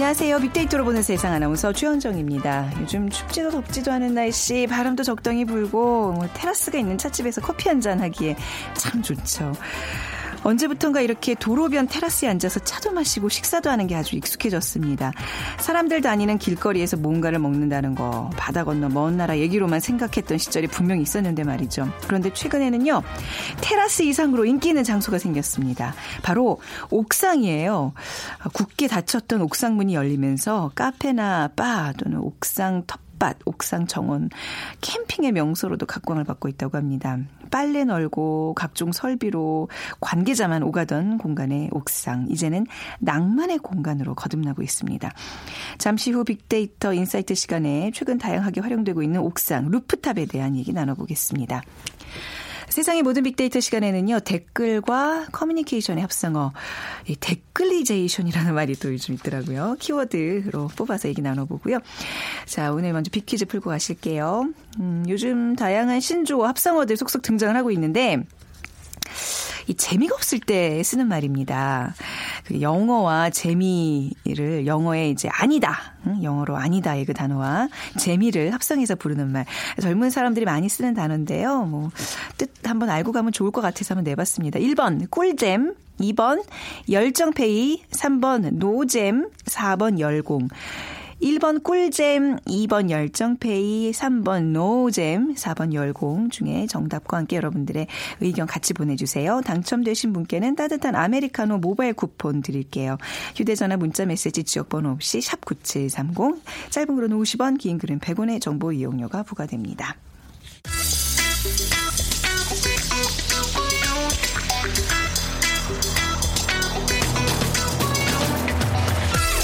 안녕하세요. 빅데이터로 보는 세상 아나운서 최현정입니다. 요즘 춥지도 덥지도 않은 날씨, 바람도 적당히 불고 뭐 테라스가 있는 찻집에서 커피 한 잔 하기에 참 좋죠. 언제부턴가 이렇게 도로변 테라스에 앉아서 차도 마시고 식사도 하는 게 아주 익숙해졌습니다. 사람들 다니는 길거리에서 뭔가를 먹는다는 거, 바다 건너 먼 나라 얘기로만 생각했던 시절이 분명히 있었는데 말이죠. 그런데 최근에는요, 테라스 이상으로 인기 있는 장소가 생겼습니다. 바로 옥상이에요. 굳게 닫혔던 옥상문이 열리면서 카페나 바 또는 옥상 텃 텃밭, 옥상 정원, 캠핑의 명소로도 각광을 받고 있다고 합니다. 빨래 널고 각종 설비로 관계자만 오가던 공간의 옥상, 이제는 낭만의 공간으로 거듭나고 있습니다. 잠시 후 빅데이터 insight 시간에 최근 다양하게 활용되고 있는 옥상, rooftop에 대한 얘기 나눠보겠습니다. 세상의 모든 빅데이터 시간에는요, 댓글과 커뮤니케이션의 합성어, 이 댓글리제이션이라는 말이 또 요즘 있더라고요. 키워드로 뽑아서 얘기 나눠보고요. 자, 오늘 먼저 빅퀴즈 풀고 가실게요. 음, 요즘 다양한 신조어 합성어들 속속 등장을 하고 있는데, 이 재미가 없을 때 쓰는 말입니다. 그 영어와 재미를 영어에 이제 아니다. 영어로 아니다의 그 단어와 재미를 합성해서 부르는 말. 젊은 사람들이 많이 쓰는 단어인데요. 뭐, 뜻 한번 알고 가면 좋을 것 같아서 한번 내봤습니다. 1번, 꿀잼. 2번, 열정페이. 3번, 노잼. 4번, 열공. 1번 꿀잼, 2번 열정페이, 3번 노잼, 4번 열공 중에 정답과 함께 여러분들의 의견 같이 보내주세요. 당첨되신 분께는 따뜻한 아메리카노 모바일 쿠폰 드릴게요. 휴대전화 문자 메시지 지역번호 없이 샵9730, 짧은 글은 50원, 긴 글은 100원의 정보 이용료가 부과됩니다.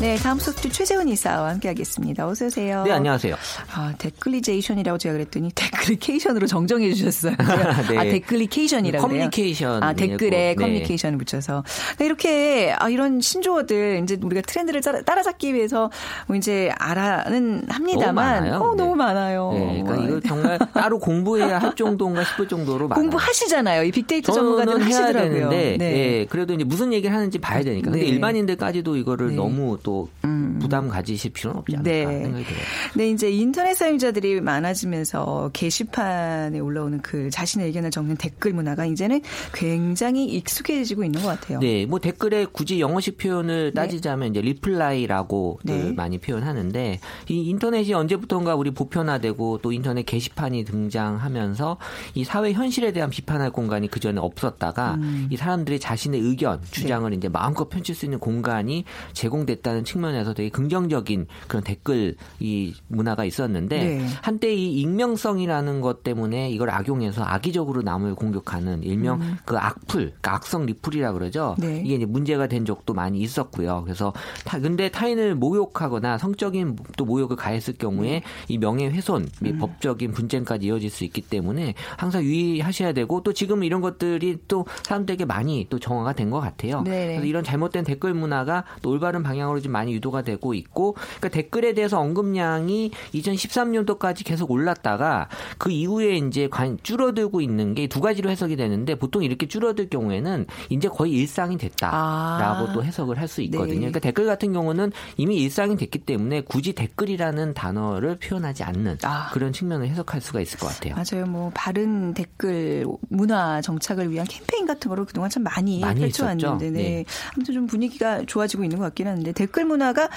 네, 다음 소프트 최재원 이사와 함께하겠습니다. 어서 오세요. 네, 안녕하세요. 아, 댓글리제이션이라고 제가 그랬더니 댓글리케이션으로 정정해 주셨어요. 네. 아, 댓글리케이션이라고 커뮤니케이션. 아, 댓글에 네. 커뮤니케이션을 붙여서. 네, 이렇게 아, 이런 신조어들 이제 우리가 트렌드를 따라, 따라잡기 위해서 뭐 이제 알아는 합니다만 너무 많아요. 어, 네. 너무 많아요. 네, 그러니까 와. 이거 정말 따로 공부해야 할 정도인가 싶을 정도로 많아요. 공부하시잖아요. 이 빅데이터 전문가들 하시더라고요. 되는데, 네. 예, 그래도 이제 무슨 얘기를 하는지 봐야 되니까. 근데 네. 일반인들까지도 이거를 네. 너무 또 음. 부담 가지실 필요는 없지 않을까 네. 생각이 들어요. 네, 이제 인터넷 사용자들이 많아지면서 게시판에 올라오는 그 자신의 의견을 적는 댓글 문화가 이제는 굉장히 익숙해지고 있는 것 같아요. 네, 뭐 댓글에 굳이 영어식 표현을 따지자면 이제 reply라고 네. 많이 표현하는데 이 인터넷이 언제부턴가 우리 보편화되고 또 인터넷 게시판이 등장하면서 이 사회 현실에 대한 비판할 공간이 그 전에 없었다가 음. 이 사람들이 자신의 의견, 네. 주장을 이제 마음껏 펼칠 수 있는 공간이 제공됐다 는 측면에서 되게 긍정적인 그런 댓글 이 문화가 있었는데 네. 한때 이 익명성이라는 것 때문에 이걸 악용해서 악의적으로 남을 공격하는 일명 그 악플, 그러니까 악성 리플이라 그러죠. 음. 네. 이게 이제 문제가 된 적도 많이 있었고요. 그래서 타, 근데 타인을 모욕하거나 성적인 또 모욕을 가했을 경우에 네. 이 명예훼손, 이 음. 법적인 분쟁까지 이어질 수 있기 때문에 항상 유의하셔야 되고 또 지금 이런 것들이 또 사람들에게 많이 또 정화가 된 것 같아요. 네네. 그래서 이런 잘못된 댓글 문화가 또 올바른 방향으로 좀 많이 유도가 되고 있고 그러니까 댓글에 대해서 언급량이 2013년도까지 계속 올랐다가 그 이후에 이제 관, 줄어들고 있는 게 두 가지로 해석이 되는데 보통 이렇게 줄어들 경우에는 이제 거의 일상이 됐다라고 아. 또 해석을 할 수 있거든요. 네. 그러니까 댓글 같은 경우는 이미 일상이 됐기 때문에 굳이 댓글이라는 단어를 표현하지 않는 아. 그런 측면을 해석할 수가 있을 것 같아요. 맞아요. 뭐 바른 댓글 문화 정착을 위한 캠페인 같은 거를 그동안 참 많이, 많이 펼쳐왔는데. 네. 네. 아무튼 좀 분위기가 좋아지고 있는 것 같긴 한데 댓글 문화가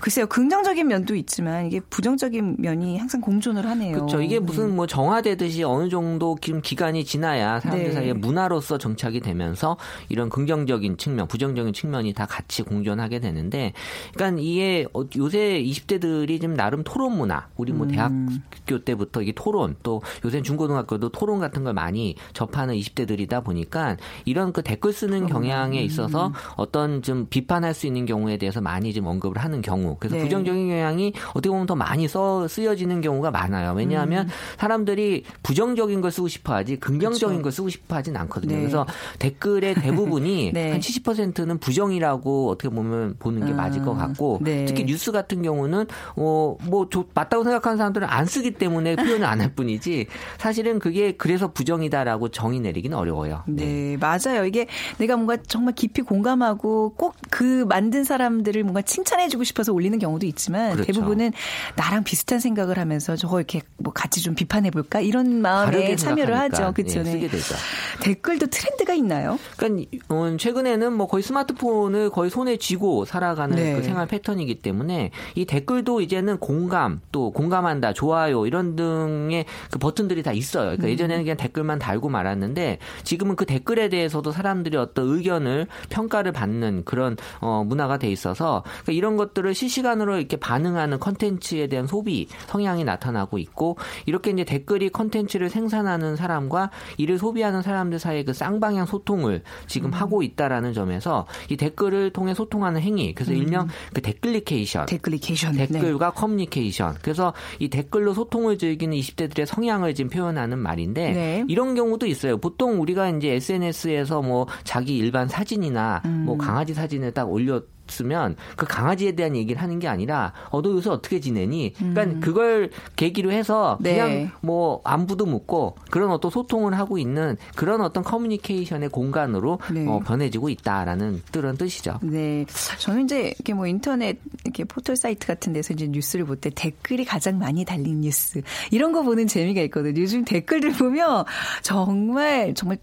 글쎄요, 긍정적인 면도 있지만 이게 부정적인 면이 항상 공존을 하네요. 그렇죠. 이게 무슨 뭐 정화되듯이 어느 정도 기- 기간이 지나야 사람들 네. 사이에 문화로서 정착이 되면서 이런 긍정적인 측면, 부정적인 측면이 다 같이 공존하게 되는데, 그러니까 이게 어- 요새 20대들이 좀 나름 토론 문화, 우리 뭐 대학교 때부터 이게 토론, 또 요새 중고등학교도 토론 같은 걸 많이 접하는 20대들이다 보니까 이런 그 댓글 쓰는 경향에 있어서 어떤 좀 비판할 수 있는 경우에 대해서 많이 좀 언급을 하는 경우, 그래서 네. 부정적인 경향이 어떻게 보면 더 많이 써 쓰여지는 경우가 많아요. 왜냐하면 사람들이 부정적인 걸 쓰고 싶어하지 긍정적인 그렇죠. 걸 쓰고 싶어하진 않거든요. 네. 그래서 댓글의 대부분이 네. 한 70%는 부정이라고 어떻게 보면 보는 게 아, 맞을 것 같고 네. 특히 뉴스 같은 경우는 어뭐 맞다고 생각하는 사람들은 안 쓰기 때문에 표현을 안 할 뿐이지 사실은 그게 그래서 부정이다라고 정의 내리기는 어려워요. 네, 맞아요. 이게 내가 뭔가 정말 깊이 공감하고 꼭 그 만든 사람들을 뭔가 칭찬해주고 싶어서 올리는 경우도 있지만 그렇죠. 대부분은 나랑 비슷한 생각을 하면서 저거 이렇게 뭐 같이 좀 비판해볼까 이런 마음에 참여를 생각하니까, 하죠. 그렇죠. 예, 되죠. 댓글도 트렌드가 있나요? 그러니까 어, 최근에는 뭐 거의 스마트폰을 거의 손에 쥐고 살아가는 네. 그 생활 패턴이기 때문에 이 댓글도 이제는 공감 또 공감한다 좋아요 이런 등의 그 버튼들이 다 있어요. 그러니까 예전에는 그냥 댓글만 달고 말았는데 지금은 그 댓글에 대해서도 사람들이 어떤 의견을 평가를 받는 그런 어, 문화가 돼 있어서 그러니까 이런 것들을 실시간으로 이렇게 반응하는 컨텐츠에 대한 소비 성향이 나타나고 있고 이렇게 이제 댓글이 컨텐츠를 생산하는 사람과 이를 소비하는 사람들 사이의 그 쌍방향 소통을 지금 하고 있다라는 점에서 이 댓글을 통해 소통하는 행위 그래서 일명 그 댓글리케이션 댓글리케이션. 네. 댓글과 커뮤니케이션. 그래서 이 댓글로 소통을 즐기는 20대들의 성향을 지금 표현하는 말인데 네. 이런 경우도 있어요. 보통 우리가 이제 SNS에서 뭐 자기 일반 사진이나 음. 뭐 강아지 사진을 딱 올려 쓰면 그 강아지에 대한 얘기를 하는 게 아니라 어너 요새 어떻게 지내니? 그러니까 그걸 계기로 해서 음. 네. 그냥 뭐 안부도 묻고 그런 어떤 소통을 하고 있는 그런 어떤 커뮤니케이션의 공간으로 네. 어, 변해지고 있다라는 그런 뜻이죠. 네. 저는 이제 이렇게 뭐 인터넷 이렇게 포털 사이트 같은 데서 이제 뉴스를 볼 때 댓글이 가장 많이 달린 뉴스 이런 거 보는 재미가 있거든요. 요즘 댓글들 보면 정말 정말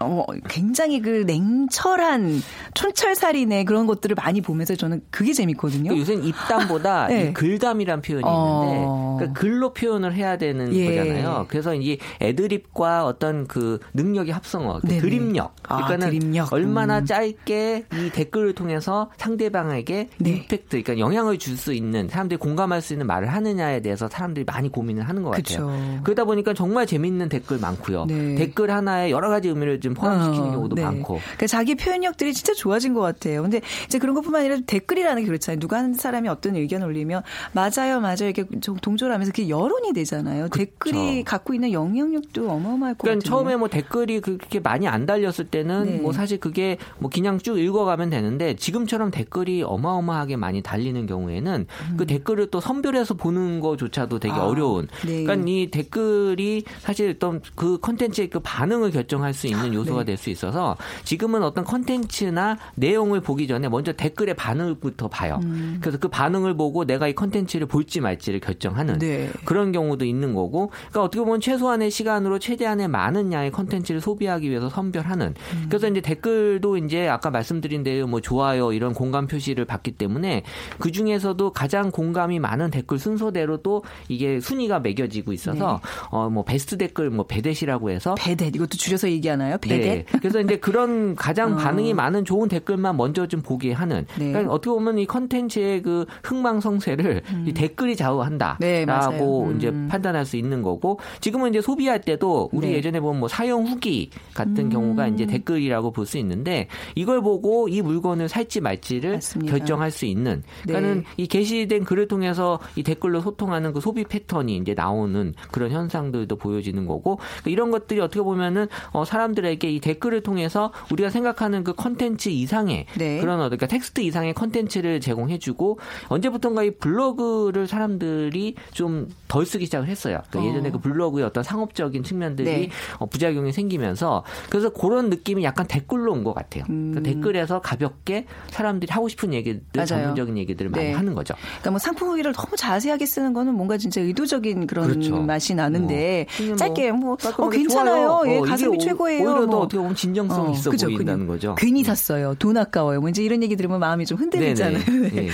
어, 굉장히 그 냉철한 촌철살인의 그런 것들을 많이 보면서 저는 그게 재밌거든요. 그러니까 요새는 입담보다 네. 이 글담이란 표현이 어. 있는데 그러니까 글로 표현을 해야 되는 예. 거잖아요. 그래서 이 애드립과 어떤 그 능력의 합성어, 그. 드립력. 아, 그러니까는 드립력. 얼마나 음. 짧게 이 댓글을 통해서 상대방에게 네. 임팩트, 그러니까 영향을 줄 수 있는 사람들이 공감할 수 있는 말을 하느냐에 대해서 사람들이 많이 고민을 하는 것 같아요. 그쵸. 그러다 보니까 정말 재밌는 댓글 많고요. 네. 댓글 하나에 여러 가지 의미를 좀 포함시키는 어, 경우도 네. 많고. 그러니까 자기 표현력들이 진짜 좋아진 것 같아요. 근데 이제 그런 것뿐만 아니라 댓글이라는 게 그렇잖아요. 누가 한 사람이 어떤 의견을 올리면 맞아요, 맞아요 이렇게 좀 동조를 하면서 그게 여론이 되잖아요. 댓글이 갖고 있는 영향력도 어마어마할 것 그러니까 같아요. 처음에 뭐 댓글이 그렇게 많이 안 달렸을 때는 네. 뭐 사실 그게 뭐 그냥 쭉 읽어가면 되는데 지금처럼 댓글이 어마어마하게 많이 달리는 경우에는 그 댓글을 또 선별해서 보는 거조차도 되게 음. 아, 어려운. 네. 그러니까 이 댓글이 사실 어떤 그 컨텐츠의 그 반응을 결정할 수 있는 요소가 네. 될수 있어서 지금은 어떤 컨텐츠나 내용을 보기 전에 먼저 댓글의 반응부터 봐요. 음. 그래서 그 반응을 보고 내가 이 컨텐츠를 볼지 말지를 결정하는 네. 그런 경우도 있는 거고, 그러니까 어떻게 보면 최소한의 시간으로 최대한의 많은 양의 컨텐츠를 소비하기 위해서 선별하는. 음. 그래서 이제 댓글도 이제 아까 말씀드린 대로 뭐 좋아요 이런 공감 표시를 받기 때문에 그 중에서도 가장 공감이 많은 댓글 순서대로 또 이게 순위가 매겨지고 있어서 네. 어뭐 베스트 댓글 뭐 베댓이라고 해서 베댓 이것도 줄여서 얘기하나요? 네. 그래서 이제 그런 가장 어. 반응이 많은 좋은 댓글만 먼저 좀 보게 하는. 네. 그러니까 어떻게 보면 이 컨텐츠의 그 흥망성쇠를 이 댓글이 좌우한다라고. 음. 이제 판단할 수 있는 거고 지금은 이제 소비할 때도 우리 네. 예전에 보면 뭐 사용 후기 같은 음. 경우가 이제 댓글이라고 볼 수 있는데 이걸 보고 이 물건을 살지 말지를 맞습니다. 결정할 수 있는. 그러니까는 네. 이 게시된 글을 통해서 이 댓글로 소통하는 그 소비 패턴이 이제 나오는 그런 현상들도 보여지는 거고 그러니까 이런 것들이 어떻게 보면은 어, 사람들에게 이 댓글을 통해서 우리가 생각하는 그 컨텐츠 이상의 네. 그런 어떤 그러니까 텍스트 이상의 컨텐츠를 제공해주고 언제부턴가 이 블로그를 사람들이 좀 덜 쓰기 시작을 했어요. 그러니까 어. 예전에 그 블로그의 어떤 상업적인 측면들이 네. 어, 부작용이 생기면서 그래서 그런 느낌이 약간 댓글로 온 것 같아요. 음. 그러니까 댓글에서 가볍게 사람들이 하고 싶은 얘기들, 맞아요. 전문적인 얘기들을 많이 네. 하는 거죠. 그러니까 뭐 상품 후기를 너무 자세하게 쓰는 거는 뭔가 진짜 의도적인 그런 그렇죠. 맛이 나는데 뭐, 짧게 뭐, 어, 괜찮아요. 예, 어, 가성비 최고예요. 오히려 더 뭐. 어떻게 보면 진정성이 있어 그죠, 보인다는 그냥 거죠. 괜히 샀어요. 돈 아까워요. 뭐 이제 이런 얘기 들으면 마음이 좀 흔들리잖아요. 네. 예.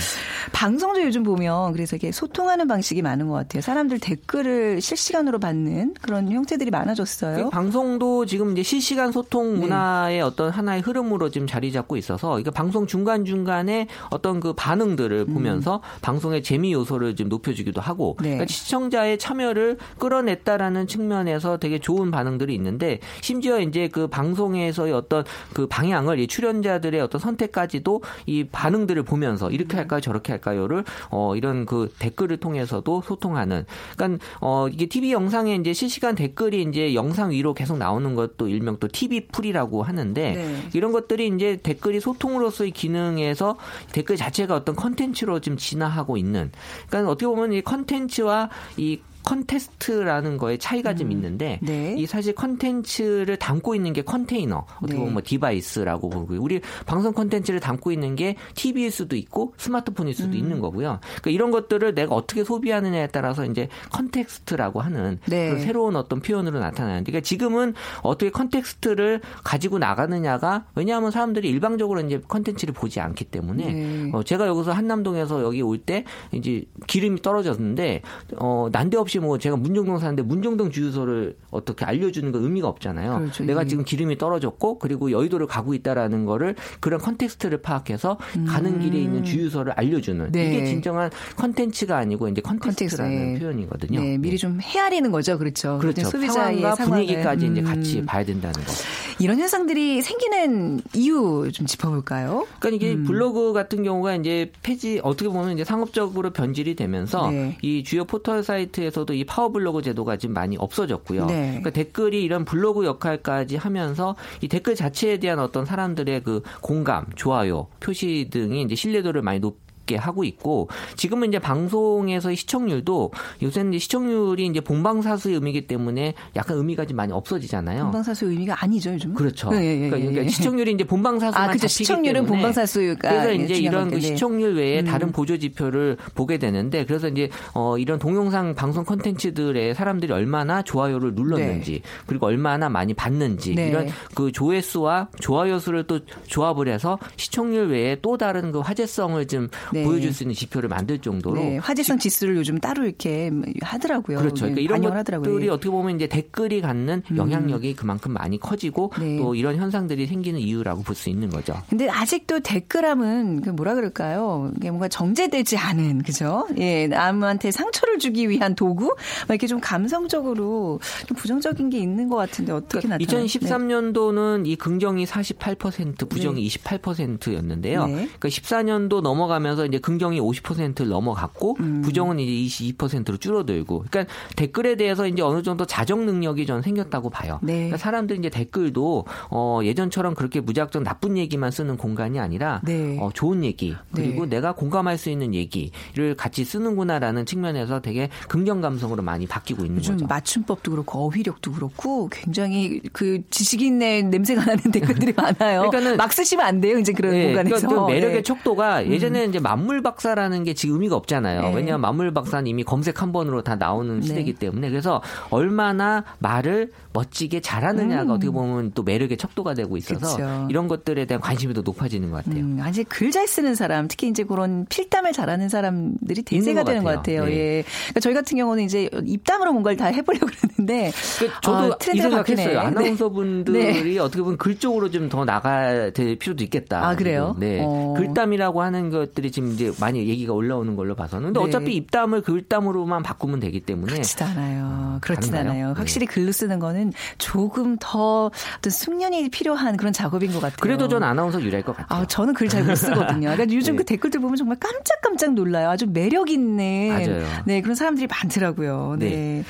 방송도 요즘 보면 그래서 이게 소통하는 방식이 많은 것 같아요. 사람들 댓글을 실시간으로 받는 그런 형태들이 많아졌어요. 그 방송도 지금 이제 실시간 소통 네. 문화의 어떤 하나의 흐름으로 지금 자리 잡고 있어서 그러니까 방송 중간 중간에 어떤 그 반응들을 보면서 방송의 재미 요소를 좀 높여주기도 하고 음. 네. 그러니까 시청자의 참여를 끌어냈다라는 측면에서 되게 좋은 반응들이 있는데 심지어 이제 그 방송에서의 어떤 그 방향을 이 출연자들의 어떤 선택까지도 이 반응들을 보면서 이렇게 할까요? 저렇게 할까요를 어 이런 그 댓글을 통해서도 소통하는. 그러니까 어 이게 TV 영상에 이제 실시간 댓글이 이제 영상 위로 계속 나오는 것도 일명 또 TV플이라고 하는데 네. 이런 것들이 이제 댓글이 소통으로서의 기능에서 댓글 자체가 어떤 컨텐츠로 지금 진화하고 있는. 그러니까 어떻게 보면 이 컨텐츠와 이 context라는 거에 차이가 좀 있는데 네. 이 사실 컨텐츠를 담고 있는 게 컨테이너 어떻게 네. 보면 뭐 device라고 보고요. 우리 방송 컨텐츠를 담고 있는 게 TV일 수도 있고 스마트폰일 수도 음. 있는 거고요. 그러니까 이런 것들을 내가 어떻게 소비하느냐에 따라서 이제 context라고 하는 네. 새로운 어떤 표현으로 나타나는데 그러니까 지금은 어떻게 context를 가지고 나가느냐가 왜냐하면 사람들이 일방적으로 이제 컨텐츠를 보지 않기 때문에 네. 어, 제가 여기서 한남동에서 여기 올 때 이제 기름이 떨어졌는데 어, 난데없이 뭐 제가 문정동 사는데 문정동 주유소를 어떻게 알려주는 건 의미가 없잖아요. 그렇죠. 내가 예. 지금 기름이 떨어졌고 그리고 여의도를 가고 있다라는 거를 그런 context를 파악해서 가는 길에 있는 주유소를 알려주는 음. 네. 이게 진정한 컨텐츠가 아니고 이제 context라는 context. 표현이거든요. 네, 미리 좀 헤아리는 거죠. 그렇죠. 그렇죠. 소비자의 상황과 상황을. 분위기까지 이제 음. 같이 봐야 된다는 거. 이런 현상들이 생기는 이유 좀 짚어볼까요? 그러니까 이게 블로그 같은 경우가 이제 폐지 어떻게 보면 이제 상업적으로 변질이 되면서 네. 이 주요 포털 사이트에서 도 이 파워 블로그 제도가 지금 많이 없어졌고요. 네. 그러니까 댓글이 이런 블로그 역할까지 하면서 이 댓글 자체에 대한 어떤 사람들의 그 공감, 좋아요, 표시 등이 이제 신뢰도를 많이 높 게 하고 있고 지금은 이제 방송에서의 시청률도 요새는 이제 시청률이 이제 본방사수의 의미이기 때문에 약간 의미가 좀 많이 없어지잖아요. 본방사수 의미가 아니죠 요즘. 그렇죠. 예, 예, 예, 그러니까, 그러니까 예. 시청률이 이제 본방사수만 아, 그죠. 잡히기 시청률은 본방사수가 그래서 예, 이제 이런 그. 네. 시청률 외에 음. 다른 보조 지표를 보게 되는데 그래서 이제 어 이런 동영상 방송 콘텐츠들에 사람들이 얼마나 좋아요를 눌렀는지 그리고 얼마나 많이 봤는지 네. 이런 그 조회수와 좋아요 수를 또 조합을 해서 시청률 외에 또 다른 그 화제성을 좀 네. 보여줄 수 있는 지표를 만들 정도로 네, 화제성 지수를 요즘 따로 이렇게 하더라고요. 그렇죠. 그러니까 네, 이런 반영을 하더라고요. 것들이 어떻게 보면 이제 댓글이 갖는 영향력이 그만큼 많이 커지고 네. 또 이런 현상들이 생기는 이유라고 볼 수 있는 거죠. 근데 아직도 댓글함은 그 뭐라 그럴까요? 이게 뭔가 정제되지 않은 그죠? 예, 남한테 상처를 주기 위한 도구? 막 이렇게 좀 감성적으로 좀 부정적인 게 있는 것 같은데 어떻게 나타나요? 그러니까 2013년도는 이 긍정이 48% 부정이 네. 28%였는데요. 네. 그러니까 14년도 넘어가면서 이제 긍정이 50%를 넘어갔고 음. 부정은 이제 22%로 줄어들고. 그러니까 댓글에 대해서 이제 어느 정도 자정 능력이 전 생겼다고 봐요. 네. 그러니까 사람들이 이제 댓글도 어 예전처럼 그렇게 무작정 나쁜 얘기만 쓰는 공간이 아니라 네. 어 좋은 얘기 그리고 네. 내가 공감할 수 있는 얘기를 같이 쓰는구나라는 측면에서 되게 긍정 감성으로 많이 바뀌고 있는 요즘 거죠. 맞춤법도 그렇고 어휘력도 그렇고 굉장히 그 지식인의 냄새가 나는 댓글들이 많아요. 그러니까는- 막 쓰시면 안 돼요. 이제 그런 네, 공간에서. 그러니까 그 매력의 네. 척도가 예전에 이제 만물 박사라는 게 지금 의미가 없잖아요. 네. 왜냐하면 만물 박사는 이미 검색 한 번으로 다 나오는 네. 시대이기 때문에 그래서 얼마나 말을 멋지게 잘하느냐가 어떻게 보면 또 매력의 척도가 되고 있어서 음. 그쵸. 이런 것들에 대한 관심이 더 높아지는 것 같아요. 음, 아직 글 잘 쓰는 사람, 특히 이제 그런 필담을 잘하는 사람들이 대세가 것 되는 것 같아요. 같아요. 네. 예. 그러니까 저희 같은 경우는 이제 입담으로 뭔가를 다 해보려고 그러는데. 그 저도 아, 이 트렌드가 생각했어요. 바뀌네. 아나운서 네. 분들이 어떻게 보면 글 쪽으로 좀 더 나가야 될 필요도 있겠다. 아, 그래요? 네. 어. 글담이라고 하는 것들이 지금 이제 많이 얘기가 올라오는 걸로 봐서는. 근데 네. 어차피 입담을 글담으로만 바꾸면 되기 때문에. 그렇지도 않아요. 그렇진 다른가요? 않아요. 네. 확실히 글로 쓰는 거는 조금 더 어떤 숙련이 필요한 그런 작업인 것 같아요. 그래도 전 아나운서 유리할 것 같아요. 아, 저는 글 잘 못 쓰거든요. 그러니까 요즘 네. 그 댓글들 보면 정말 깜짝깜짝 놀라요. 아주 매력 있는 맞아요. 네, 그런 사람들이 많더라고요. 네.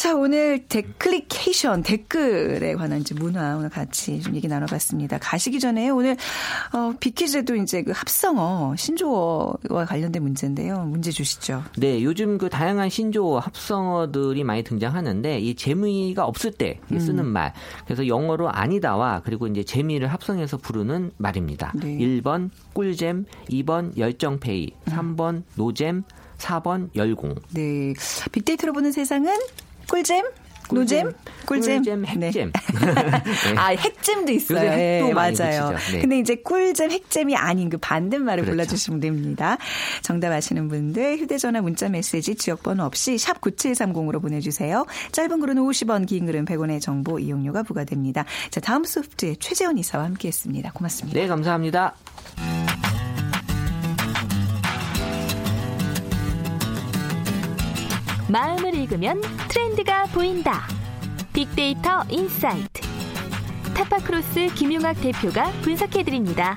네. 자, 오늘 데클리케이션 댓글에 관한 이제 문화 오늘 같이 좀 얘기 나눠봤습니다. 가시기 전에 오늘 어, 비키즈도 이제 그 합성어 신조어와 관련된 문제인데요. 문제 주시죠. 네, 요즘 그 다양한 신조어 합성어들이 많이 등장하는데 이 재미가 없을 때 음. 쓰는 말. 그래서 영어로 아니다와 그리고 이제 재미를 합성해서 부르는 말입니다. 네. 1번 꿀잼, 2번 열정페이, 3번 노잼, 4번 열공. 네. 빅데이터로 보는 세상은 꿀잼 노잼? 꿀잼? 꿀잼, 핵잼. 네. 아, 핵잼도 있어요. 핵도 네, 맞아요. 네. 근데 이제 꿀잼, 핵잼이 아닌 그 반대말을 그렇죠. 골라주시면 됩니다. 정답 아시는 분들 휴대전화 문자 메시지 지역번호 없이 샵 9730으로 보내주세요. 짧은 글은 50원, 긴 글은 100원의 정보 이용료가 부과됩니다. 자, 다음 소프트의 최재원 이사와 함께했습니다. 고맙습니다. 네, 감사합니다. 마음을 읽으면 트렌드가 보인다. 빅데이터 insight. 타파크로스 김용학 대표가 분석해드립니다.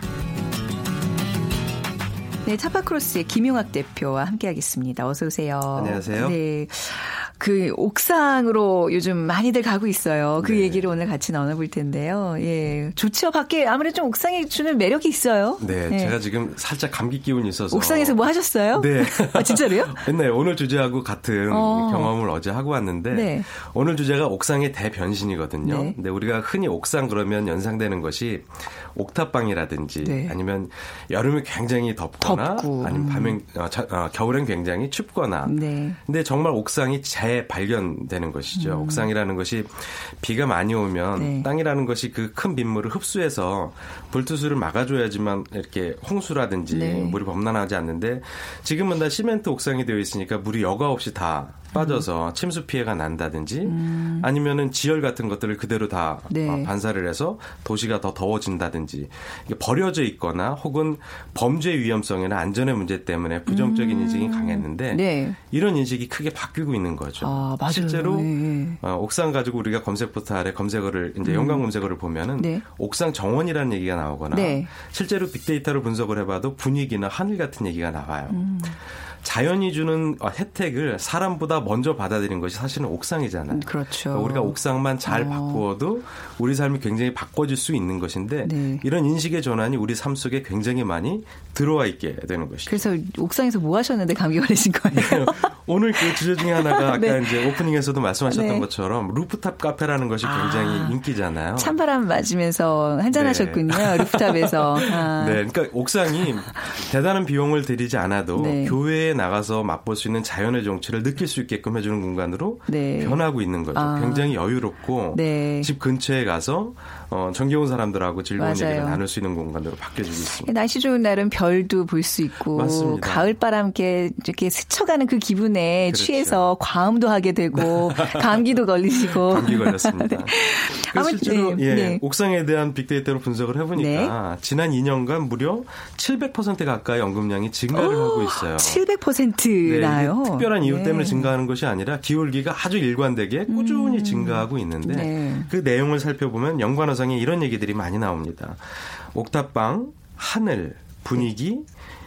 네, 타파크로스의 김용학 대표와 함께하겠습니다. 어서 오세요. 안녕하세요. 네. 그 옥상으로 요즘 많이들 가고 있어요. 그 네. 얘기를 오늘 같이 나눠볼 텐데요. 예. 좋죠. 밖에 아무래도 좀 옥상이 주는 매력이 있어요. 네, 예. 제가 지금 살짝 감기 기운이 있어서 옥상에서 뭐 하셨어요? 네. 아, 진짜로요? 네, 오늘 주제하고 같은 어. 경험을 어제 하고 왔는데 네. 오늘 주제가 옥상의 대변신이거든요. 네. 근데 우리가 흔히 옥상 그러면 연상되는 것이 옥탑방이라든지 네. 아니면 여름에 굉장히 덥거나 덥고. 아니면 밤에 어, 자- 어, 겨울엔 굉장히 춥거나 네. 근데 정말 옥상이 재발견되는 것이죠. 옥상이라는 것이 비가 많이 오면 음. 네. 땅이라는 것이 그 큰 빗물을 흡수해서 불투수를 막아줘야지만 이렇게 홍수라든지 네. 물이 범람하지 않는데 지금은 다 시멘트 옥상이 되어 있으니까 물이 여과 없이 다 빠져서 음. 침수 피해가 난다든지 아니면은 지열 같은 것들을 그대로 다 네. 어, 반사를 해서 도시가 더 더워진다든지 버려져 있거나 혹은 범죄 위험성이나 안전의 문제 때문에 부정적인 인식이 강했는데 음. 네. 이런 인식이 크게 바뀌고 있는 거죠. 아. 실제로 네. 어, 옥상 가지고 우리가 검색 포탈에 검색어를 이제 연관 검색어를 보면은 네. 옥상 정원이라는 얘기가 나오거나 네. 실제로 빅데이터를 분석을 해봐도 분위기나 하늘 같은 얘기가 나와요. 음. 자연이 주는 어, 혜택을 사람보다 먼저 받아들인 것이 사실은 옥상이잖아요. 그렇죠. 그러니까 우리가 옥상만 잘 어. 바꾸어도 우리 삶이 굉장히 바꿔질 수 있는 것인데 네. 이런 인식의 전환이 우리 삶 속에 굉장히 많이 들어와 있게 되는 것이죠. 그래서 옥상에서 뭐 하셨는데 감기 걸리신 거예요? 오늘 그 주제 중에 하나가 아까 네. 이제 오프닝에서도 말씀하셨던 네. 것처럼 루프탑 카페라는 것이 굉장히 아. 인기잖아요. 찬바람 맞으면서 한잔하셨군요. rooftop에서. 아. 네, 그러니까 옥상이 대단한 비용을 들이지 않아도 네. 교회에 나가서 맛볼 수 있는 자연의 정취를 느낄 수 있게끔 해주는 공간으로 네. 변하고 있는 거죠. 아. 굉장히 여유롭고 네. 집 근처에 가서 어, 정겨운 사람들하고 즐거운 맞아요. 얘기를 나눌 수 있는 공간으로 바뀌어지고 있습니다. 날씨 좋은 날은 별도 볼 수 있고 맞습니다. 가을 바람 이렇게 이렇게 스쳐가는 그 기분에 그렇죠. 취해서 과음도 하게 되고 감기도 걸리시고 감기 걸렸습니다. 그래서 아무튼, 실제로 네, 예, 네. 옥상에 대한 빅데이터로 분석을 해보니까 지난 2년간 무려 700% 가까이 언급량이 증가를 하고 있어요. 700%나요. 네, 이게 특별한 이유 때문에 증가하는 것이 아니라 기울기가 아주 일관되게 꾸준히 증가하고 있는데 음. 네. 그 내용을 살펴보면 연관어 상에 이런 얘기들이 많이 나옵니다. 옥탑방, 하늘, 분위기,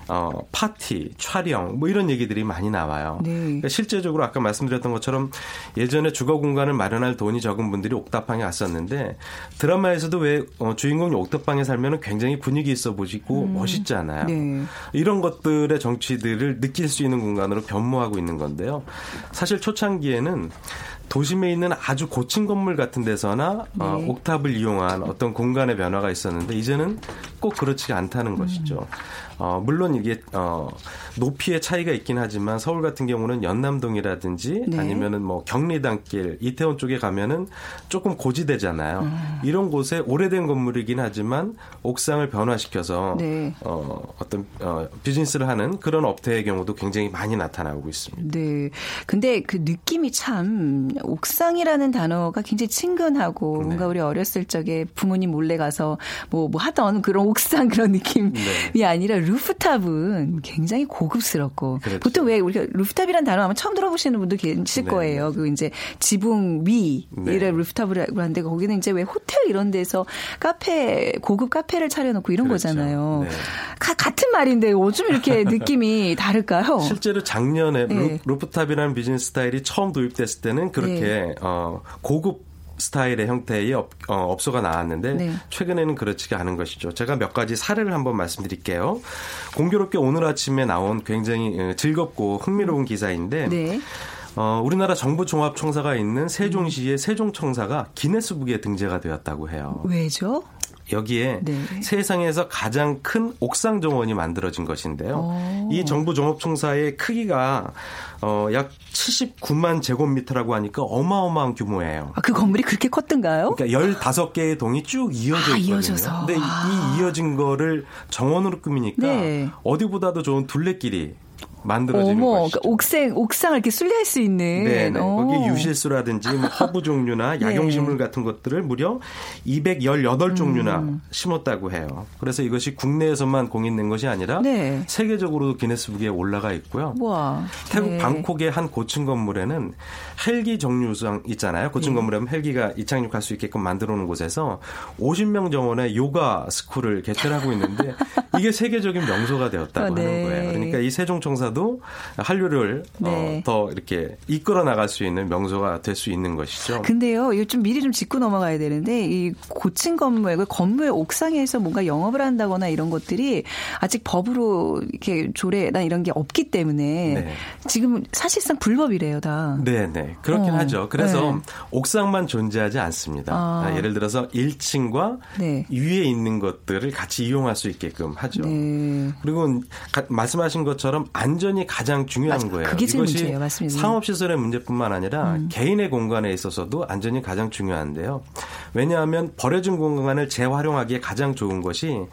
어, 파티, 촬영, 뭐 이런 얘기들이 많이 나와요. 네. 그러니까 실제적으로 아까 말씀드렸던 것처럼 예전에 주거 공간을 마련할 돈이 적은 분들이 옥탑방에 왔었는데 드라마에서도 왜 어, 주인공이 옥탑방에 살면 굉장히 분위기 있어 보시고 멋있잖아요. 네. 이런 것들의 정치들을 느낄 수 있는 공간으로 변모하고 있는 건데요. 사실 초창기에는 도심에 있는 아주 고층 건물 같은 데서나 어, 네. 옥탑을 이용한 어떤 공간의 변화가 있었는데 이제는 꼭 그렇지가 않다는 음. 것이죠. 어, 물론 이게 어, 높이의 차이가 있긴 하지만 서울 같은 경우는 연남동이라든지 네. 아니면은 뭐 경리단길, 이태원 쪽에 가면은 조금 고지대잖아요. 음. 이런 곳에 오래된 건물이긴 하지만 옥상을 변화시켜서 네. 어, 어떤 어, 비즈니스를 하는 그런 업체의 경우도 굉장히 많이 나타나고 있습니다. 네. 근데 그 느낌이 참 옥상이라는 단어가 굉장히 친근하고 네. 뭔가 우리 어렸을 적에 부모님 몰래 가서 뭐, 뭐 하던 그런 옥상 그런 느낌이 네. 아니라 rooftop은 굉장히 고급스럽고 그렇죠. 보통 왜 우리가 rooftop이라는 단어 아마 처음 들어보시는 분도 계실 네. 거예요. 그 이제 지붕 위를 네. rooftop을 하는데 거기는 이제 왜 호텔 이런 데서 카페 고급 카페를 차려놓고 이런 그렇죠. 거잖아요. 네. 가- 같은 말인데 어쩜 이렇게 느낌이 다를까요? 실제로 작년에 네. roof, top이라는 비즈니스 스타일이 처음 도입됐을 때는 그렇게 네. 어, 고급 스타일의 형태의 업, 어, 소가 나왔는데 네. 최근에는 그렇지가 않은 것이죠. 제가 몇 가지 사례를 한번 말씀드릴게요. 공교롭게 오늘 아침에 나온 굉장히 어, 즐겁고 흥미로운 기사인데 네. 어, 우리나라 정부 종합청사가 있는 세종시의 세종청사가 기네스북에 등재가 되었다고 해요. 왜죠? 여기에 네. 세상에서 가장 큰 옥상 정원이 만들어진 것인데요. 오. 이 정부 종합청사의 크기가 어, 약 79만 제곱미터라고 하니까 어마어마한 규모예요. 아, 그 건물이 그렇게 컸던가요? 그러니까 15개의 동이 쭉 이어져 아, 있거든요. 이어져서. 근데 이- 아. 이 이어진 거를 정원으로 꾸미니까 네. 어디보다도 좋은 둘레길이 만들어지는 어머, 것이죠. 그러니까 옥상, 옥상을 이렇게 순례할 수 있는. 네, 네. 오. 거기 유실수라든지 뭐 허브 종류나 네. 약용식물 같은 것들을 무려 218 종류나 음. 심었다고 해요. 그래서 이것이 국내에서만 공인된 것이 아니라 네. 세계적으로도 기네스북에 올라가 있고요. 우와. 태국 네. 방콕의 한 고층 건물에는 헬기 정류장 있잖아요. 고층 네. 건물에 헬기가 이착륙할 수 있게끔 만들어 놓은 곳에서 50명 정원의 요가 스쿨을 개최하고 있는데 이게 세계적인 명소가 되었다고 아, 네. 하는 거예요. 그러니까 이 세종청사 도 한류를 네. 어, 더 이렇게 이끌어 나갈 수 있는 명소가 될 수 있는 것이죠. 근데요, 이거 좀 미리 좀 짚고 넘어가야 되는데, 이 고층 건물, 그 건물 옥상에서 뭔가 영업을 한다거나 이런 것들이 아직 법으로 이렇게 조례나 이런 게 없기 때문에 네. 지금 사실상 불법이래요, 다. 네, 네. 그렇긴 어, 하죠. 그래서 네. 옥상만 존재하지 않습니다. 아. 예를 들어서 1층과 네. 위에 있는 것들을 같이 이용할 수 있게끔 하죠. 네. 그리고 가- 말씀하신 것처럼 안전 이 가장 중요한 맞- 거예요. 그게 제일 이것이 문제예요. 맞습니다. 음. 상업시설의 문제뿐만 아니라 개인의 공간에 있어서도 안전이 가장 중요한데요. 왜냐하면 버려진 공간을 재활용하기에 가장 좋은 것이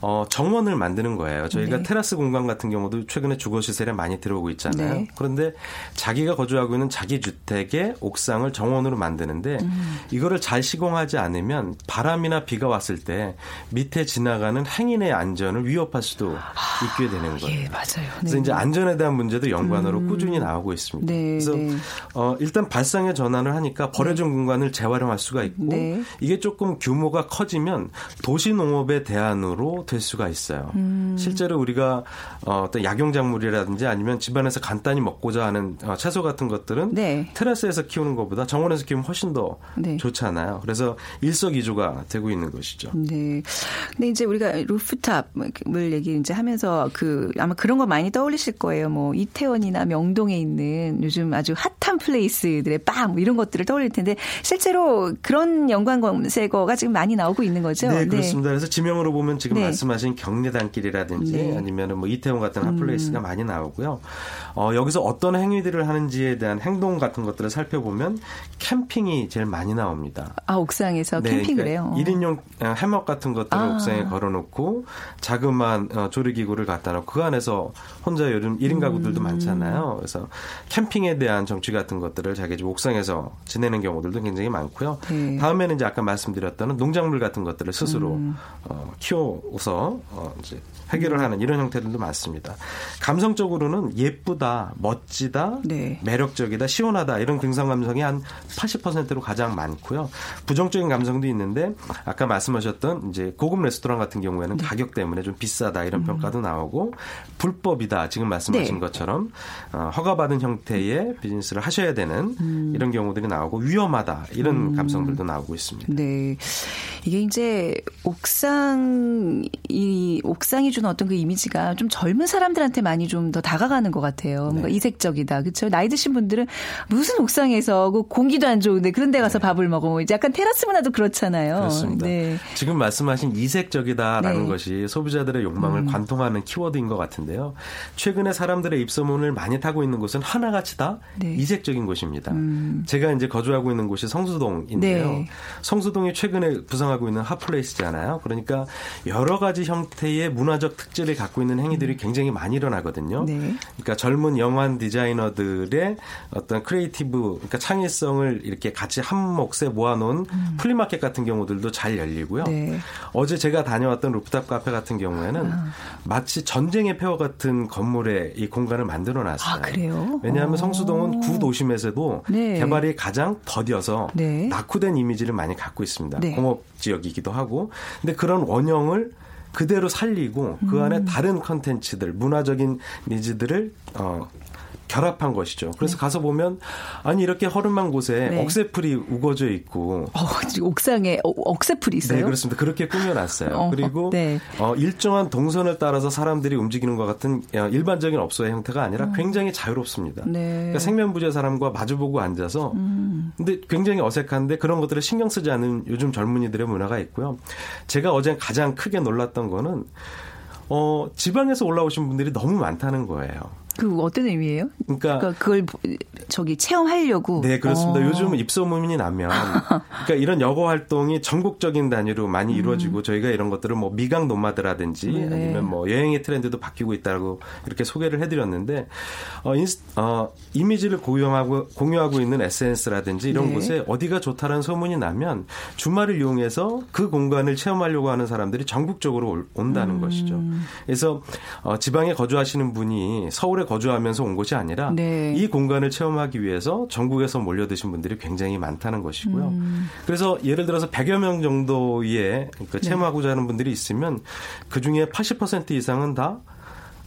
어, 정원을 만드는 거예요. 저희가 네. 테라스 공간 같은 경우도 최근에 주거 시설에 많이 들어오고 있잖아요. 네. 그런데 자기가 거주하고 있는 자기 주택의 옥상을 정원으로 만드는데 음. 이거를 잘 시공하지 않으면 바람이나 비가 왔을 때 밑에 지나가는 행인의 안전을 위협할 수도 있게 되는 거예요. 예, 맞아요. 그래서 네. 이제 안전에 대한 문제도 연관으로 꾸준히 나오고 있습니다. 네, 그래서 네. 어, 일단 발상의 전환을 하니까 버려진 공간을 재활용할 수가 있고 네. 이게 조금 규모가 커지면 도시 농업의 대안으로 될 수가 있어요. 음. 실제로 우리가 어, 어떤 약용작물이라든지 아니면 집안에서 간단히 먹고자 하는 어, 채소 같은 것들은 네. 테라스에서 키우는 것보다 정원에서 키우면 훨씬 더 네. 좋잖아요. 그래서 일석이조가 되고 있는 것이죠. 네. 근데 이제 우리가 루프탑을 얘기 이제 하면서 그 아마 그런 거 많이 떠올리실 거예요. 뭐 이태원이나 명동에 있는 요즘 아주 핫한 플레이스들의 빵 이런 것들을 떠올릴 텐데 실제로 그런 연관 검색어가 지금 많이 나오고 있는 거죠. 네, 그렇습니다. 그래서 지명으로 보면 지금 네. 말씀하신 경리단길이라든지 네. 음. 아니면은 뭐 이태원 같은 hot place가 많이 나오고요. 어, 여기서 어떤 행위들을 하는지에 대한 행동 같은 것들을 살펴보면 캠핑이 제일 많이 나옵니다. 아 옥상에서 네, 캠핑을 그러니까 해요. 1인용 해먹 같은 것들을 아. 옥상에 걸어놓고 자그마한 어, 조리기구를 갖다 놓고 그 안에서 혼자 요즘 1인 음. 가구들도 많잖아요. 그래서 캠핑에 대한 정치 같은 것들을 자기 집 옥상에서 지내는 경우들도 굉장히 많고요. 네. 다음에는 이제 아까 말씀드렸던 농작물 같은 것들을 스스로 음. 어, 키워서 어, 이제 해결을 하는 이런 형태들도 많습니다. 감성적으로는 예쁘다, 멋지다, 네. 매력적이다, 시원하다 이런 긍정 감성이 한 80%로 가장 많고요. 부정적인 감성도 있는데 아까 말씀하셨던 이제 고급 레스토랑 같은 경우에는 네. 가격 때문에 좀 비싸다 이런 평가도 나오고 불법이다 지금 말씀하신 네. 것처럼 어, 허가받은 형태의 비즈니스를 하셔야 되는 음. 이런 경우들이 나오고 위험하다 이런 감성들도 나오고 있습니다. 네. 이게 이제 옥상, 이 옥상이 주는 어떤 그 이미지가 좀 젊은 사람들한테 많이 좀 더 다가가는 것 같아요. 뭔가 네. 이색적이다. 그렇죠? 나이 드신 분들은 무슨 옥상에서 그 공기도 안 좋은데 그런 데 가서 밥을 먹어. 뭐 이제 약간 테라스 문화도 그렇잖아요. 그렇습니다. 네. 지금 말씀하신 이색적이다라는 네. 것이 소비자들의 욕망을 관통하는 키워드인 것 같은데요. 최근에 사람들의 입소문을 많이 타고 있는 곳은 하나같이 다 네. 이색적인 곳입니다. 제가 이제 거주하고 있는 곳이 성수동인데요. 네. 성수동이 최근에 부상하고 있는 hot place잖아요. 그러니까 여러 가지 형태의 문화적 특질을 갖고 있는 행위들이 굉장히 많이 일어나거든요. 음. 네. 그러니까 젊은 young한 디자이너들의 어떤 creative, 그러니까 창의성을 이렇게 같이 한 몫에 모아놓은 flea market 같은 경우들도 잘 열리고요. 음. 네. 어제 제가 다녀왔던 루프탑 카페 같은 경우에는 아. 마치 전쟁의 폐허 같은 건물에 이 공간을 만들어 놨어요. 아, 그래요? 왜냐하면 오. 성수동은 구도심에서도 네. 개발이 가장 더뎌서 네. 낙후된 이미지를 많이 갖고 있습니다. 네. 공업 지역이기도 하고. 근데 그런 원형을 그대로 살리고 그 음. 안에 다른 컨텐츠들, 문화적인 needs들을 어 결합한 것이죠. 그래서 가서 보면 아니 이렇게 허름한 곳에 네. 억새풀이 우거져 있고 어, 옥상에 어, 억새풀이 있어요? 네, 그렇습니다. 그렇게 꾸며놨어요. 어, 그리고 네. 어, 일정한 동선을 따라서 사람들이 움직이는 것 같은 어, 일반적인 업소의 형태가 아니라 굉장히 자유롭습니다. 네. 그러니까 생면부재 사람과 마주보고 앉아서 근데 굉장히 어색한데 그런 것들을 신경 쓰지 않는 요즘 젊은이들의 문화가 있고요. 제가 어제 가장 크게 놀랐던 거는 어, 지방에서 올라오신 분들이 너무 많다는 거예요. 그 어떤 의미예요? 그러니까 그러니까 그걸 보- 저기 체험하려고. 네, 그렇습니다. 어. 요즘은 입소문이 나면, 그러니까 이런 여고 활동이 전국적인 단위로 많이 이루어지고 저희가 이런 것들을 뭐 미강 노마드라든지 음. 네네. 아니면 뭐 여행의 트렌드도 바뀌고 있다고 이렇게 소개를 해드렸는데, 어, 인스, 어, 이미지를 공유하고, 공유하고 있는 SNS라든지 이런 네. 곳에 어디가 좋다는 소문이 나면 주말을 이용해서 그 공간을 체험하려고 하는 사람들이 전국적으로 올- 온다는 음. 것이죠. 그래서 어, 지방에 거주하시는 분이 서울에 거주하면서 온 것이 아니라 네. 이 공간을 체험하기 위해서 전국에서 몰려드신 분들이 굉장히 많다는 것이고요. 음. 그래서 예를 들어서 100여 명 정도의 그 체험하고자 하는 분들이 있으면 그 중에 80% 이상은 다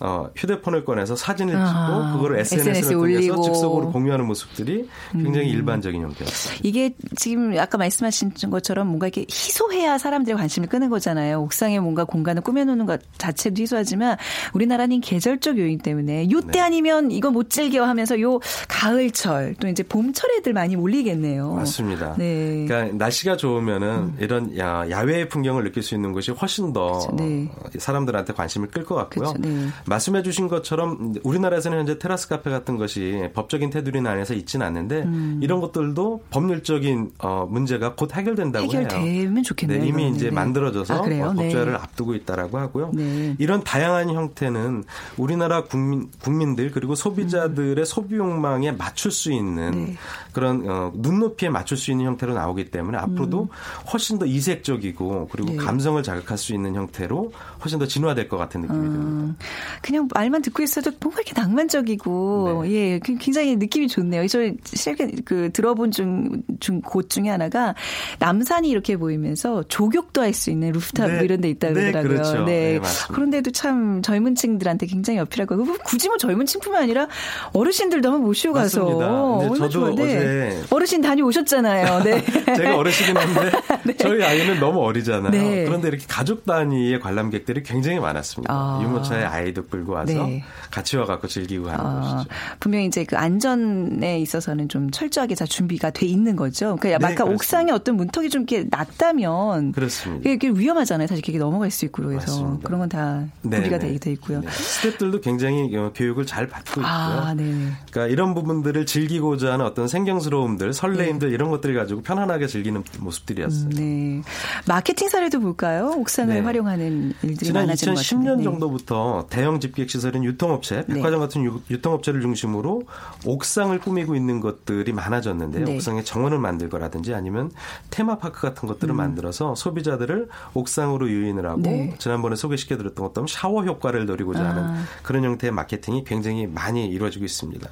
어, 휴대폰을 꺼내서 사진을 찍고 아, 그거를 SNS에 SNS에 통해서 올리고. 음. 즉석으로 공유하는 모습들이 굉장히 일반적인 형태였어요. 이게 지금 아까 말씀하신 것처럼 뭔가 이렇게 희소해야 사람들의 관심을 끄는 거잖아요. 옥상에 뭔가 공간을 꾸며놓는 것 자체도 희소하지만 우리나라는 계절적 요인 때문에 요때 네. 아니면 이거 못 즐겨 하면서 요 가을철 또 이제 봄철 애들 많이 몰리겠네요. 맞습니다. 네. 그러니까 날씨가 좋으면은 이런 야, 야외의 풍경을 느낄 수 있는 것이 훨씬 더 그렇죠. 네. 어, 사람들한테 관심을 끌 것 같고요. 그렇죠. 네. 말씀해 주신 것처럼 우리나라에서는 현재 테라스 카페 같은 것이 법적인 테두리 안에서 있지는 않는데 이런 것들도 법률적인 어, 문제가 곧 해결된다고 해요. 해결되면 좋겠네요. 네, 이미 이거는. 이제 네. 만들어져서 아? 어, 네. 법제화를 앞두고 있다라고 하고요. 네. 이런 다양한 형태는 우리나라 국민, 국민들 그리고 소비자들의 소비 욕망에 맞출 수 있는 네. 그런 어, 눈높이에 맞출 수 있는 형태로 나오기 때문에 앞으로도 훨씬 더 이색적이고 그리고 음. 네. 감성을 자극할 수 있는 형태로 훨씬 더 진화될 것 같은 느낌이 듭니다. 음, 그냥 말만 듣고 있어도 뭔가 이렇게 낭만적이고 네. 예 그- 굉장히 느낌이 좋네요. 저 실제 그 들어본 중 중 곳 중에 하나가 남산이 이렇게 보이면서 조격도 할 수 있는 루프탑 네. 이런 데 있다 네, 그러더라고요. 그렇죠. 네, 맞습니다. 그런데도 참 젊은 층들한테 굉장히 어필할 거고 굳이 뭐 젊은 층뿐만 아니라 어르신들도 한번 모시고 가서 얼마나 저도 좋은데 어제 어르신 다녀오셨잖아요. 네. 제가 어르시긴 한데 저희 아이는 너무 어리잖아요. 네. 그런데 이렇게 가족 단위의 관람객들이 굉장히 많았습니다. 아. 유모차에 아이도 끌고 와서 네. 같이 와갖고 즐기고 하는 아, 것이죠. 분명히 이제 그 안전에 있어서는 좀 철저하게 다 준비가 돼 있는 거죠. 그러니까 네, 아까 그렇습니다. 옥상에 어떤 문턱이 좀 이렇게 낮다면 그렇습니다. 그게 위험하잖아요. 사실 그게 넘어갈 수 있고 그래서 맞습니다. 그런 건다 네, 구비가 네. 돼, 돼 있고요. 네. 스태프들도 굉장히 어, 교육을 잘 받고 있고요. 아, 네. 그러니까 이런 부분들을 즐기고자 하는 어떤 생경스러움들, 설레임들 이런 것들을 가지고 편안하게 즐기는 모습들이었어요. 네. 마케팅 사례도 볼까요? 옥상을 네. 활용하는 일들이 지난 많아지는 것 같은데. 2010년 네. 정도부터 대형 집객 시설인 유통업체, 네. 백화점 같은 유, 유통업체를 중심으로 옥상을 꾸미고 있는 것들이 많아졌는데요. 네. 옥상에 정원을 만들거라든지 아니면 테마파크 같은 것들을 만들어서 소비자들을 옥상으로 유인을 하고 음. 네. 지난번에 소개시켜드렸던 것처럼 샤워 효과를 노리고자 아. 하는 그런 형태의 마케팅이 굉장히 많이 이루어지고 있습니다.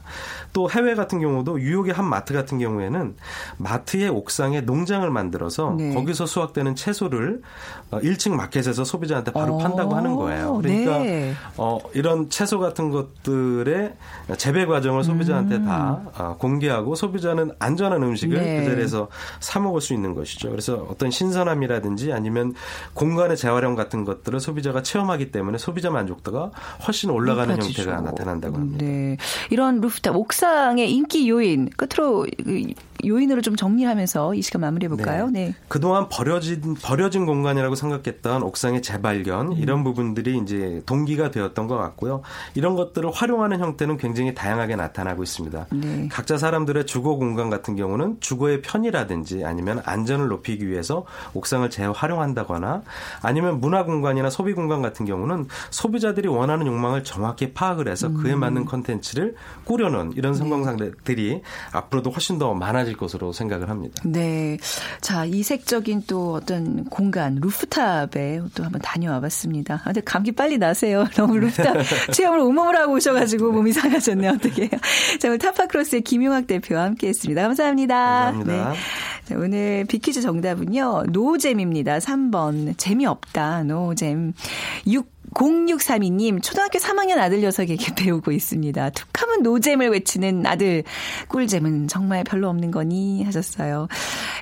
또 해외 같은 경우도 뉴욕의 한 마트 같은 경우에는 마트의 옥상에 농장을 만들어서 네. 거기서 수확되는 채소를 어, 1층 마켓에서 소비자한테 바로 어, 판다고 하는 거예요. 그러니까 네. 어, 이런 채소 같은 것들의 재배 과정을 소비자한테 다 어, 공개하고 소비자는 안전한 음식을 음. 네. 그 자리에서 사 먹을 수 있는 것이죠. 그래서 어떤 신선함이라든지 아니면 공간의 재활용 같은 것들을 소비자가 체험하기 때문에 소비자 만족도가 훨씬 올라가는 높아지죠. 형태가 나타난다고 합니다. 네. 이런 루프탑 옥상의 인기 요인 끝으로 그 요인으로 좀 정리하면서 이 시간 마무리해 볼까요? 네. 그동안 버려진 버려진 공간이라고 생각했던 옥상의 재발견 음. 이런 부분들이 이제 동기가 되었던 것 같고요. 이런 것들을 활용하는 형태는 굉장히 다양하게 나타나고 있습니다. 네. 각자 사람들의 주거 공간 같은 경우는 주거의 편이라든지 아니면 안전을 높이기 위해서 옥상을 재활용한다거나 아니면 문화 공간이나 소비 공간 같은 경우는 소비자들이 원하는 욕망을 정확히 파악을 해서 그에 음. 맞는 컨텐츠를 꾸려놓은 이런 네. 성공상들이 앞으로도 훨씬 더 많아질 것으로 생각을 합니다. 네. 자, 이색적인 또 어떤 공간, rooftop에 또 한번 다녀와 봤습니다. 아, 근데 감기 빨리 나세요. 너무 루프탑 체험을 온몸으로 하고 오셔가지고 몸이 상하셨네요. 어떻게 자, 오늘 타파크로스의 김용학 대표와 함께 했습니다. 감사합니다. 감사합니다. 네. 자, 오늘 비키즈 정답은요. 노잼입니다. 3번. 재미없다. 노잼. 6 0632님, 초등학교 3학년 아들 녀석에게 배우고 있습니다. 툭하면 노잼을 외치는 아들. 꿀잼은 정말 별로 없는 거니? 하셨어요.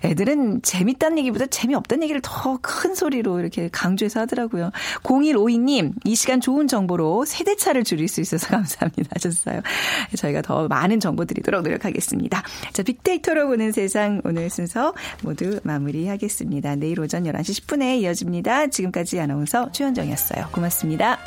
애들은 재밌다는 얘기보다 재미없다는 얘기를 더 큰 소리로 이렇게 강조해서 하더라고요. 0152님, 이 시간 좋은 정보로 세대차를 줄일 수 있어서 감사합니다. 하셨어요. 저희가 더 많은 정보 드리도록 노력하겠습니다. 자, 빅데이터로 보는 세상 오늘 순서 모두 마무리하겠습니다. 내일 오전 11시 10분에 이어집니다. 지금까지 아나운서 최현정이었어요. 고맙습니다.